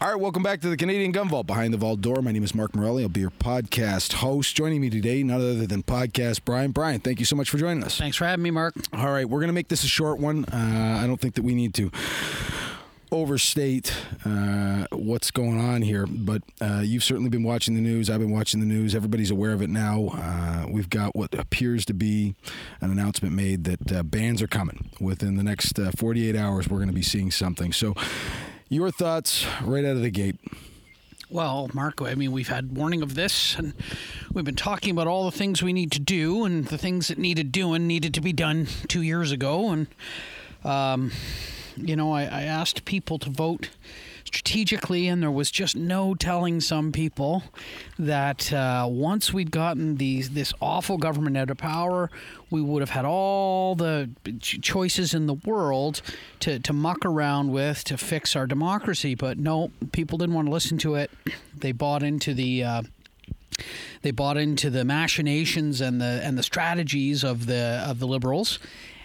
All right, welcome back to the Canadian Gun Vault behind the vault door. My name is Mark Morelli. I'll be your podcast host. Joining me today, none other than podcast Brian. Brian, thank you so much for joining us. Thanks for having me, Mark. All right, we're going to make this a short one. Uh, I don't think that we need to overstate uh, what's going on here, but uh, you've certainly been watching the news. I've been watching the news. Everybody's aware of it now. Uh, we've got what appears to be an announcement made that uh, bans are coming within the next uh, 48 hours. We're going to be seeing something. So, your thoughts right out of the gate. Well, Mark, I mean, we've had warning of this, and we've been talking about all the things we need to do, and the things that needed doing needed to be done two years ago. And, um, you know, I, I asked people to vote strategically, and there was just no telling some people that uh, once we'd gotten these this awful government out of power, we would have had all the choices in the world to, to muck around with to fix our democracy. But no, people didn't want to listen to it. They bought into the. Uh, they bought into the machinations and the and the strategies of the of the liberals,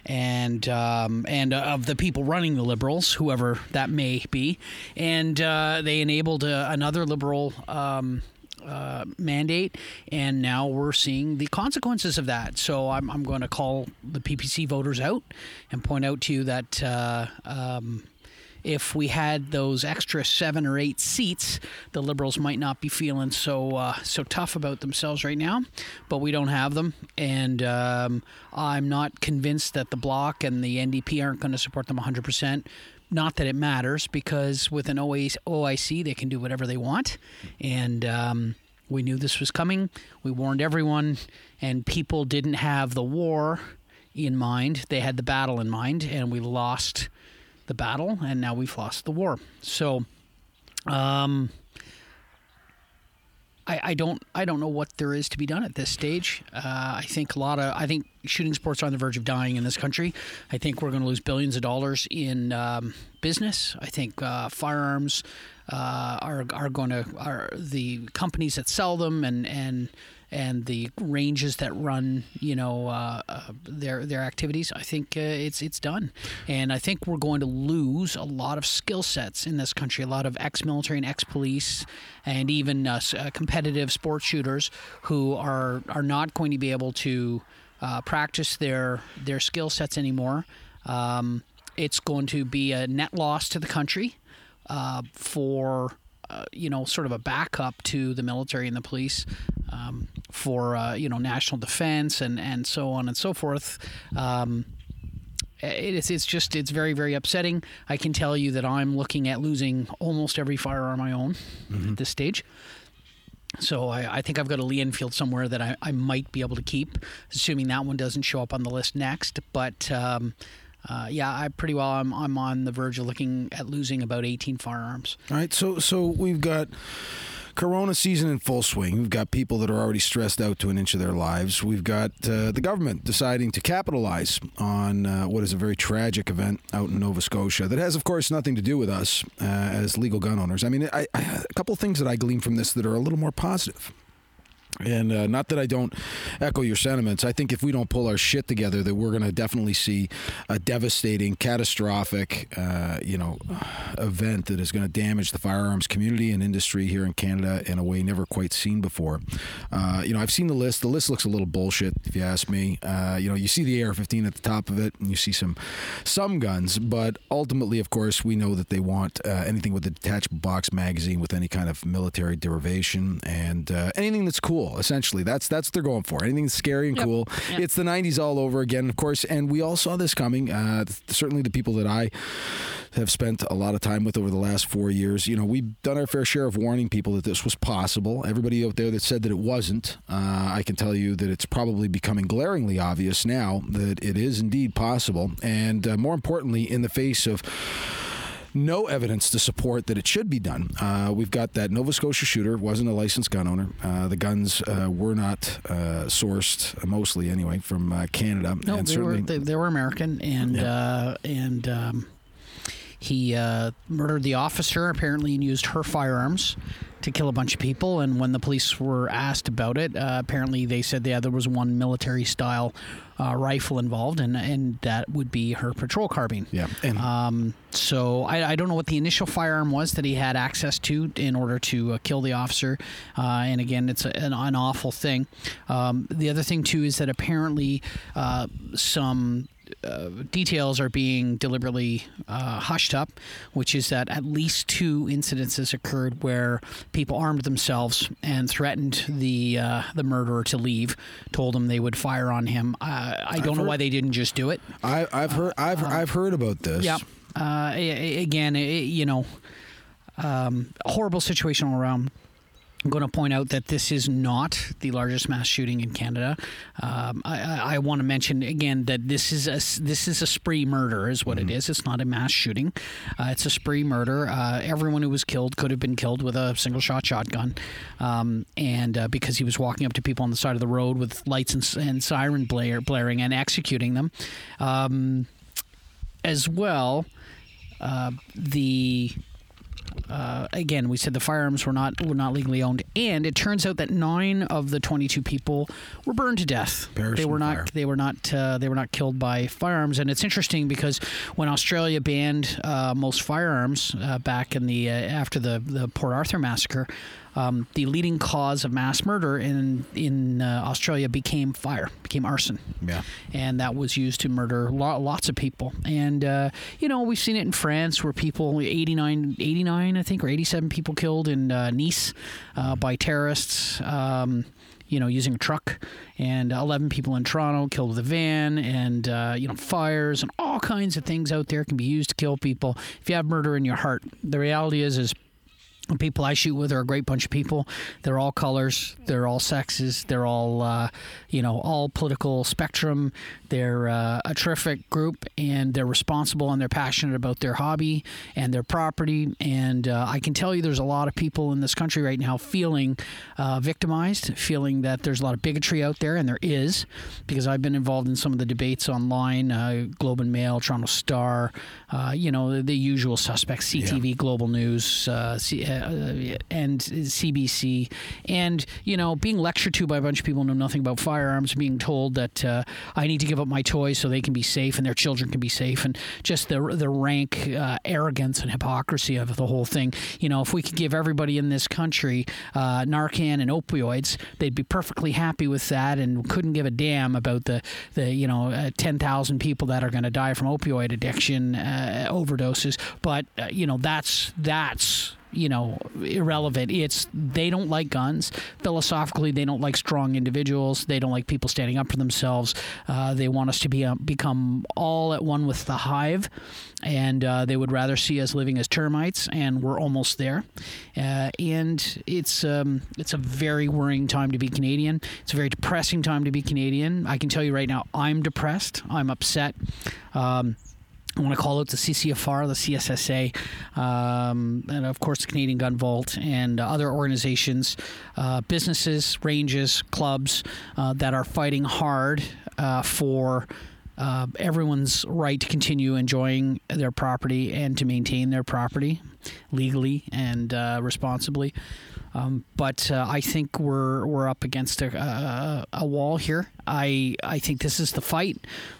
and um, and uh, of the people running the liberals, whoever that may be, and uh, they enabled uh, another liberal. Um, uh, mandate, and now we're seeing the consequences of that. So I'm, I'm going to call the PPC voters out and point out to you that uh, um, if we had those extra seven or eight seats, the Liberals might not be feeling so uh, so tough about themselves right now. But we don't have them, and um, I'm not convinced that the Bloc and the NDP aren't going to support them 100 percent. Not that it matters, because with an OIC, they can do whatever they want, and. Um, we knew this was coming. We warned everyone, and people didn't have the war in mind. They had the battle in mind, and we lost the battle, and now we've lost the war. So, um, I, I don't I don't know what there is to be done at this stage. Uh, I think a lot of I think shooting sports are on the verge of dying in this country. I think we're going to lose billions of dollars in um, business. I think uh, firearms uh, are are going to are the companies that sell them and and and the ranges that run, you know, uh, uh, their their activities, I think uh, it's it's done. And I think we're going to lose a lot of skill sets in this country. A lot of ex-military and ex-police, and even uh, uh, competitive sports shooters who are are not going to be able to uh, practice their their skill sets anymore. Um, it's going to be a net loss to the country for. Uh, you know, sort of a backup to the military and the police um, for uh, you know national defense and and so on and so forth. Um, it's it's just it's very very upsetting. I can tell you that I'm looking at losing almost every firearm I own mm-hmm. at this stage. So I, I, think I've got a Lee Enfield somewhere that I, I might be able to keep, assuming that one doesn't show up on the list next. But um, uh, yeah, I pretty well I'm I'm on the verge of looking at losing about 18 firearms. All right, so so we've got Corona season in full swing. We've got people that are already stressed out to an inch of their lives. We've got uh, the government deciding to capitalize on uh, what is a very tragic event out in Nova Scotia that has, of course, nothing to do with us uh, as legal gun owners. I mean, I, I, a couple of things that I glean from this that are a little more positive. And uh, not that I don't echo your sentiments. I think if we don't pull our shit together, that we're going to definitely see a devastating, catastrophic, uh, you know, event that is going to damage the firearms community and industry here in Canada in a way never quite seen before. Uh, you know, I've seen the list. The list looks a little bullshit, if you ask me. Uh, you know, you see the AR-15 at the top of it, and you see some some guns, but ultimately, of course, we know that they want uh, anything with a detachable box magazine with any kind of military derivation and uh, anything that's cool cool. Essentially, that's that's what they're going for. Anything scary and yep. cool. Yep. It's the '90s all over again, of course. And we all saw this coming. Uh, certainly, the people that I have spent a lot of time with over the last four years. You know, we've done our fair share of warning people that this was possible. Everybody out there that said that it wasn't, uh, I can tell you that it's probably becoming glaringly obvious now that it is indeed possible. And uh, more importantly, in the face of no evidence to support that it should be done. Uh, we've got that Nova Scotia shooter wasn't a licensed gun owner. Uh, the guns uh, were not uh, sourced, uh, mostly anyway, from uh, Canada. No, and they were they, they, were American, and yeah. and um, he murdered the officer apparently and used her firearms to kill a bunch of people. And when the police were asked about it, uh, apparently they said yeah there was one military style uh, rifle involved, and and that would be her patrol carbine. Yeah, and Um, so I, I don't know what the initial firearm was that he had access to in order to uh, kill the officer. Uh, and again, it's a, an, an awful thing. Um, the other thing too is that apparently uh, some. Uh, details are being deliberately uh, hushed up, which is that at least two incidences occurred where people armed themselves and threatened the uh, the murderer to leave, told him they would fire on him. Uh, I don't know heard- why they didn't just do it. I, I've heard I've I've heard about this. Yeah. Uh, again, it, you know, um, horrible situation all around. I'm going to point out that this is not the largest mass shooting in Canada. Um, I, I, I want to mention again that this is a this is a spree murder, is what it is. It's not a mass shooting. Uh, it's a spree murder. Uh, everyone who was killed could have been killed with a single shot shotgun, um, and uh, because he was walking up to people on the side of the road with lights and, and siren blare, blaring and executing them. Um, as well, uh, the uh, again, we said the firearms were not were not legally owned, and it turns out that nine of the 22 people were burned to death. They were not fire. they were not uh, they were not killed by firearms, and it's interesting because when Australia banned uh, most firearms uh, back in the uh, after the the Port Arthur massacre. Um, the leading cause of mass murder in in uh, Australia became fire, became arson Yeah. and that was used to murder lo- lots of people. And uh, you know, we've seen it in France where people 89, 89 I think, or eighty seven people killed in uh, Nice uh, by terrorists. Um, you know, using a truck, and 11 people in Toronto killed with a van, and uh, you know, fires and all kinds of things out there can be used to kill people. If you have murder in your heart, the reality is, is people I shoot with are a great bunch of people. They're all colors. They're all sexes. They're all, uh, you know, all political spectrum. They're uh, a terrific group, and they're responsible and they're passionate about their hobby and their property. And uh, I can tell you, there's a lot of people in this country right now feeling uh, victimized, feeling that there's a lot of bigotry out there, and there is, because I've been involved in some of the debates online, uh, Globe and Mail, Toronto Star, uh, you know, the, the usual suspects, CTV, Global News, uh, C, uh, and CBC, and you know, being lectured to by a bunch of people who know nothing about firearms, being told that uh, I need to give my toys so they can be safe and their children can be safe, and just the the rank uh, arrogance and hypocrisy of the whole thing. You know, if we could give everybody in this country uh, Narcan and opioids, they'd be perfectly happy with that and couldn't give a damn about the the you know uh, ten thousand people that are going to die from opioid addiction uh, overdoses. But uh, you know, that's that's you know irrelevant. It's they don't like guns. Philosophically they don't like strong individuals. They don't like people standing up for themselves. Uh, they want us to be uh, become all at one with the hive. And uh, they would rather see us living as termites and we're almost there. Uh, and it's um, it's a very worrying time to be Canadian. It's a very depressing time to be Canadian. I can tell you right now I'm depressed. I'm upset. Um, I want to call out the CCFR, the CSSA, um, and of course the Canadian Gun Vault and uh, other organizations, uh, businesses, ranges, clubs uh, that are fighting hard uh, for. Uh, everyone's right to continue enjoying their property and to maintain their property legally and uh, responsibly. Um, but uh, I think we're we're up against a, a, a wall here. I I think this is the fight.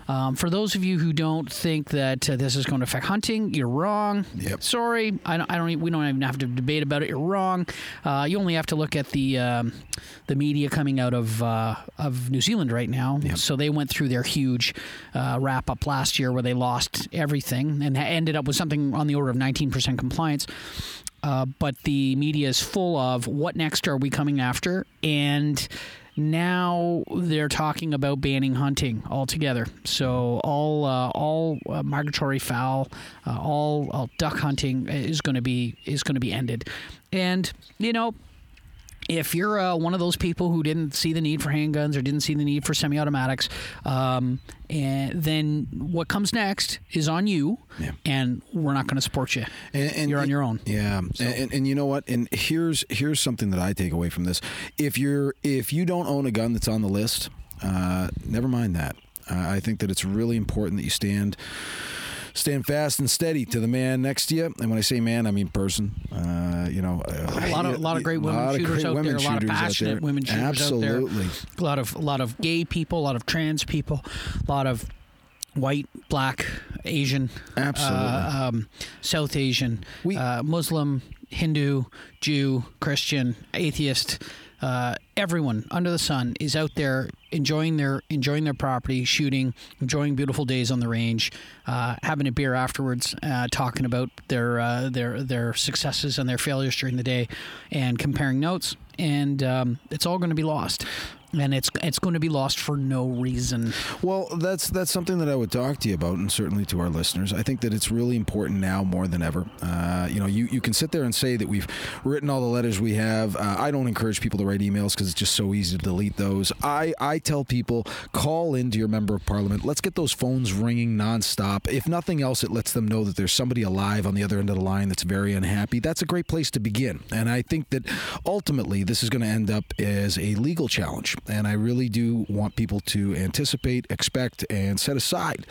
Um, for those of you who don't think that uh, this is going to affect hunting, you're wrong. Yep. Sorry, I don't. I don't. We don't even have to debate about it. You're wrong. Uh, you only have to look at the um, the media coming out of uh, of New Zealand right now. So they went through their huge uh, wrap up last year where they lost everything and ended up with something on the order of 19% compliance. Uh, but the media is full of what next are we coming after? And now they're talking about banning hunting altogether. So all uh, all uh, migratory fowl, uh, all, all duck hunting is going to be is going to be ended. And you know, if you're uh, one of those people who didn't see the need for handguns or didn't see the need for semi-automatics, um, and then what comes next is on you, Yeah. and we're not going to support you. And, and You're on your own. Yeah, and, and and you know what? And here's here's something that I take away from this. If you're if you don't own a gun that's on the list, uh, never mind that. Uh, I think that it's really important that you stand stand fast and steady to the man next to you. And when I say man, I mean person. Uh, you know, a lot of a lot of great women shooters out there, a lot of passionate women shooters Absolutely. out there. A lot of a lot of gay people, a lot of trans people, a lot of white, black, Asian, absolutely, uh, um, South Asian, we, uh, Muslim, Hindu, Jew, Christian, atheist. Uh, everyone under the sun is out there enjoying their enjoying their property, shooting, enjoying beautiful days on the range, uh, having a beer afterwards, uh, talking about their uh, their their successes and their failures during the day, and comparing notes. And um, it's all going to be lost and it's it's going to be lost for no reason. Well, that's that's something that I would talk to you about, and certainly to our listeners. I think that it's really important now more than ever. Uh, you know, you, you can sit there and say that we've written all the letters we have. Uh, I don't encourage people to write emails because it's just so easy to delete those. I I tell people call into your member of parliament. Let's get those phones ringing nonstop. If nothing else, it lets them know that there's somebody alive on the other end of the line that's very unhappy. That's a great place to begin. And I think that ultimately this is going to end up as a legal challenge and I really do want people to anticipate, expect, and set aside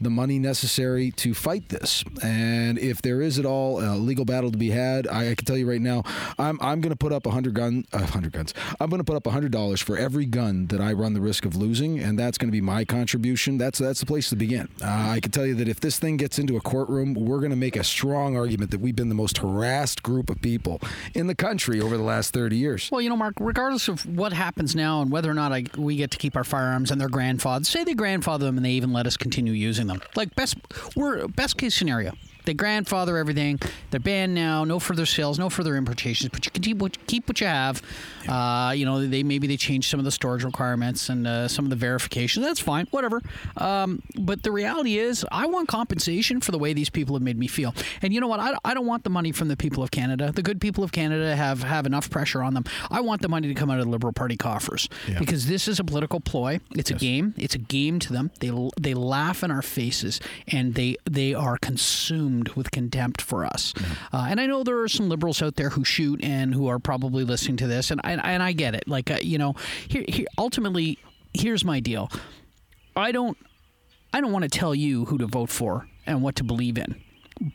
the money necessary to fight this. And if there is at all a legal battle to be had, I, I can tell you right now, I'm I'm going to put up hundred gun, uh, hundred guns. I'm going to put up hundred dollars for every gun that I run the risk of losing, and that's going to be my contribution. That's that's the place to begin. Uh, I can tell you that if this thing gets into a courtroom, we're going to make a strong argument that we've been the most harassed group of people in the country over the last 30 years. Well, you know, Mark, regardless of what happens now and whether or not I, we get to keep our firearms and their grandfathers, say they grandfather them and they even let us continue using them. Like best, we're best case scenario. They grandfather everything. They're banned now. No further sales. No further importations. But you can keep what, keep what you have. Uh, you know, they maybe they change some of the storage requirements and uh, some of the verification. That's fine. Whatever. Um, but the reality is, I want compensation for the way these people have made me feel. And you know what? I, I don't want the money from the people of Canada. The good people of Canada have have enough pressure on them. I want the money to come out of the Liberal Party coffers yeah. because this is a political ploy. It's yes. a game. It's a game to them. They they laugh in our faces and they they are consumed consumed with contempt for us. Uh, and I know there are some liberals out there who shoot and who are probably listening to this, and I, and I get it. Like, uh, you know, here, here, ultimately, here's my deal. I don't, I don't want to tell you who to vote for and what to believe in,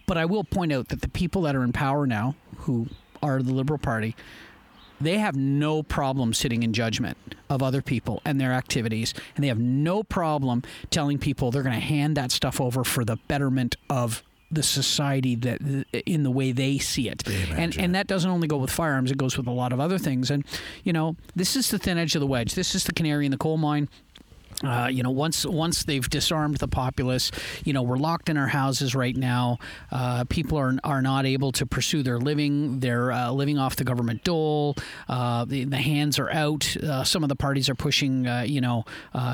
but I will point out that the people that are in power now, who are the Liberal Party, they have no problem sitting in judgment of other people and their activities, and they have no problem telling people they're going to hand that stuff over for the betterment of the society that in the way they see it. And and that doesn't only go with firearms; it goes with a lot of other things. And you know, this is the thin edge of the wedge. This is the canary in the coal mine. Uh, you know, once once they've disarmed the populace, you know, we're locked in our houses right now. Uh, people are are not able to pursue their living. They're uh, living off the government dole. Uh, the, the hands are out. Uh, some of the parties are pushing, uh, you know,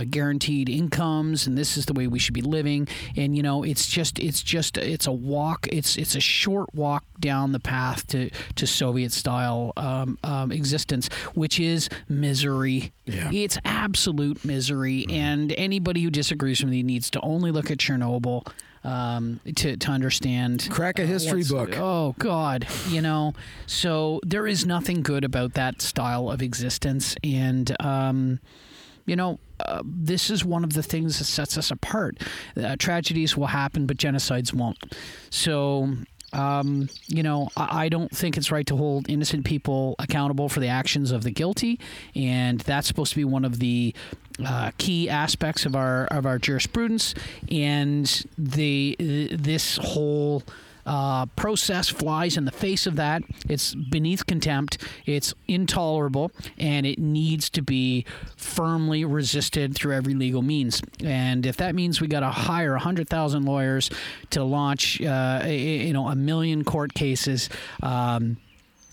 guaranteed incomes, and this is the way we should be living. And you know, it's just it's just it's a walk. It's it's a short walk down the path to to Soviet style um, um, existence, which is misery. Yeah. It's absolute misery and anybody who disagrees with me needs to only look at Chernobyl um, to to understand. Crack a history uh, book. Oh God, you know. So there is nothing good about that style of existence, and um, you know. Uh, this is one of the things that sets us apart. Uh, tragedies will happen, but genocides won't. So um, you know, I, I, don't think it's right to hold innocent people accountable for the actions of the guilty, and that's supposed to be one of the uh, key aspects of our of our jurisprudence, and the this whole. Uh, process flies in the face of that. It's beneath contempt. It's intolerable, and it needs to be firmly resisted through every legal means. And if that means we got to hire hundred thousand lawyers to launch, uh, you know, a million court cases. Um,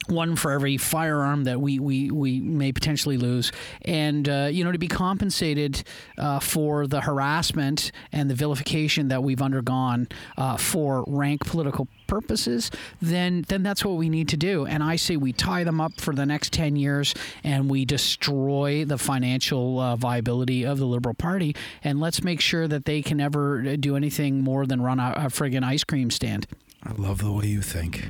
one for every firearm that we, we, we may potentially lose. And, uh, you know, to be compensated uh, for the harassment and the vilification that we've undergone uh, for rank political purposes, then, then that's what we need to do. And I say we tie them up for the next 10 years and we destroy the financial uh, viability of the Liberal Party. And let's make sure that they can never do anything more than run a, a friggin' ice cream stand. I love the way you think.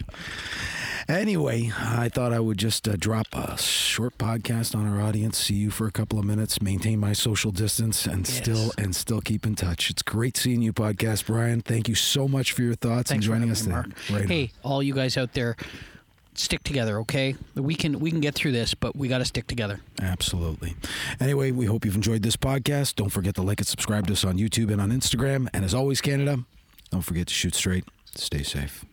Anyway, I thought I would just uh, drop a short podcast on our audience, see you for a couple of minutes, maintain my social distance, and Yes. still and still keep in touch. It's great seeing you, podcast Brian. Thank you so much for your thoughts Thanks and joining us today. Mark. Right on. hey, all you guys out there, stick together, okay? We can we can get through this, but we got to stick together. Absolutely. Anyway, we hope you've enjoyed this podcast. Don't forget to like and subscribe to us on YouTube and on Instagram. And as always, Canada, don't forget to shoot straight. Stay safe.